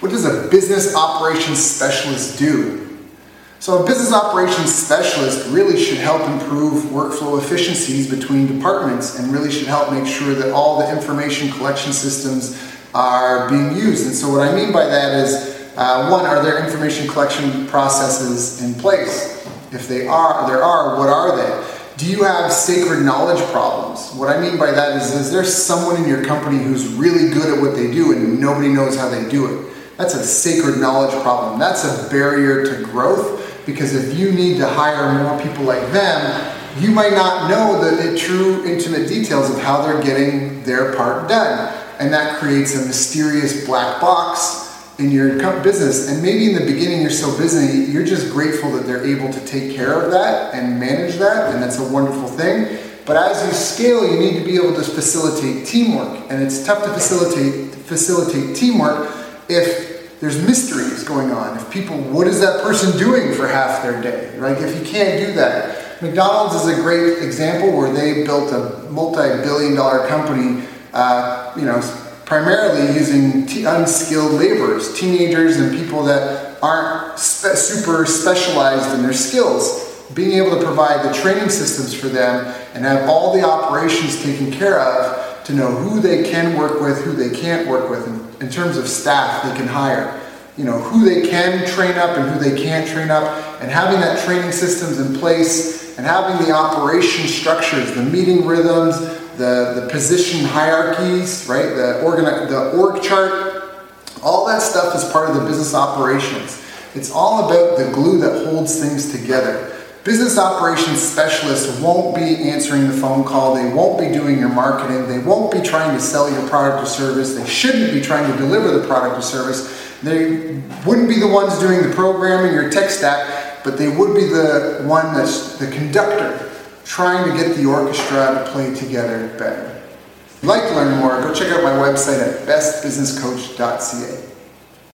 What does a business operations specialist do? So, a business operations specialist really should help improve workflow efficiencies between departments and really should help make sure that all the information collection systems are being used. And so, what I mean by that is uh, one, are there information collection processes in place? If they are, there are, what are they? Do you have sacred knowledge problems? What I mean by that is, is there someone in your company who's really good at what they do and nobody knows how they do it? That's a sacred knowledge problem. That's a barrier to growth because if you need to hire more people like them, you might not know the true intimate details of how they're getting their part done. And that creates a mysterious black box in your business. And maybe in the beginning you're so busy, you're just grateful that they're able to take care of that and manage that, and that's a wonderful thing. But as you scale, you need to be able to facilitate teamwork. And it's tough to facilitate facilitate teamwork if there's mysteries going on. If people, what is that person doing for half their day? Right? if you can't do that. McDonald's is a great example where they built a multi-billion dollar company, uh, you know, primarily using t- unskilled laborers, teenagers and people that aren't spe- super specialized in their skills. Being able to provide the training systems for them and have all the operations taken care of to know who they can work with, who they can't work with in, in terms of staff they can hire. You know, who they can train up and who they can't train up, and having that training systems in place and having the operation structures, the meeting rhythms, the, the position hierarchies, right? The, organ, the org chart, all that stuff is part of the business operations. It's all about the glue that holds things together. Business operations specialists won't be answering the phone call. They won't be doing your marketing. They won't be trying to sell your product or service. They shouldn't be trying to deliver the product or service. They wouldn't be the ones doing the programming or tech stack, but they would be the one that's the conductor trying to get the orchestra to play together better. If you'd like to learn more, go check out my website at bestbusinesscoach.ca.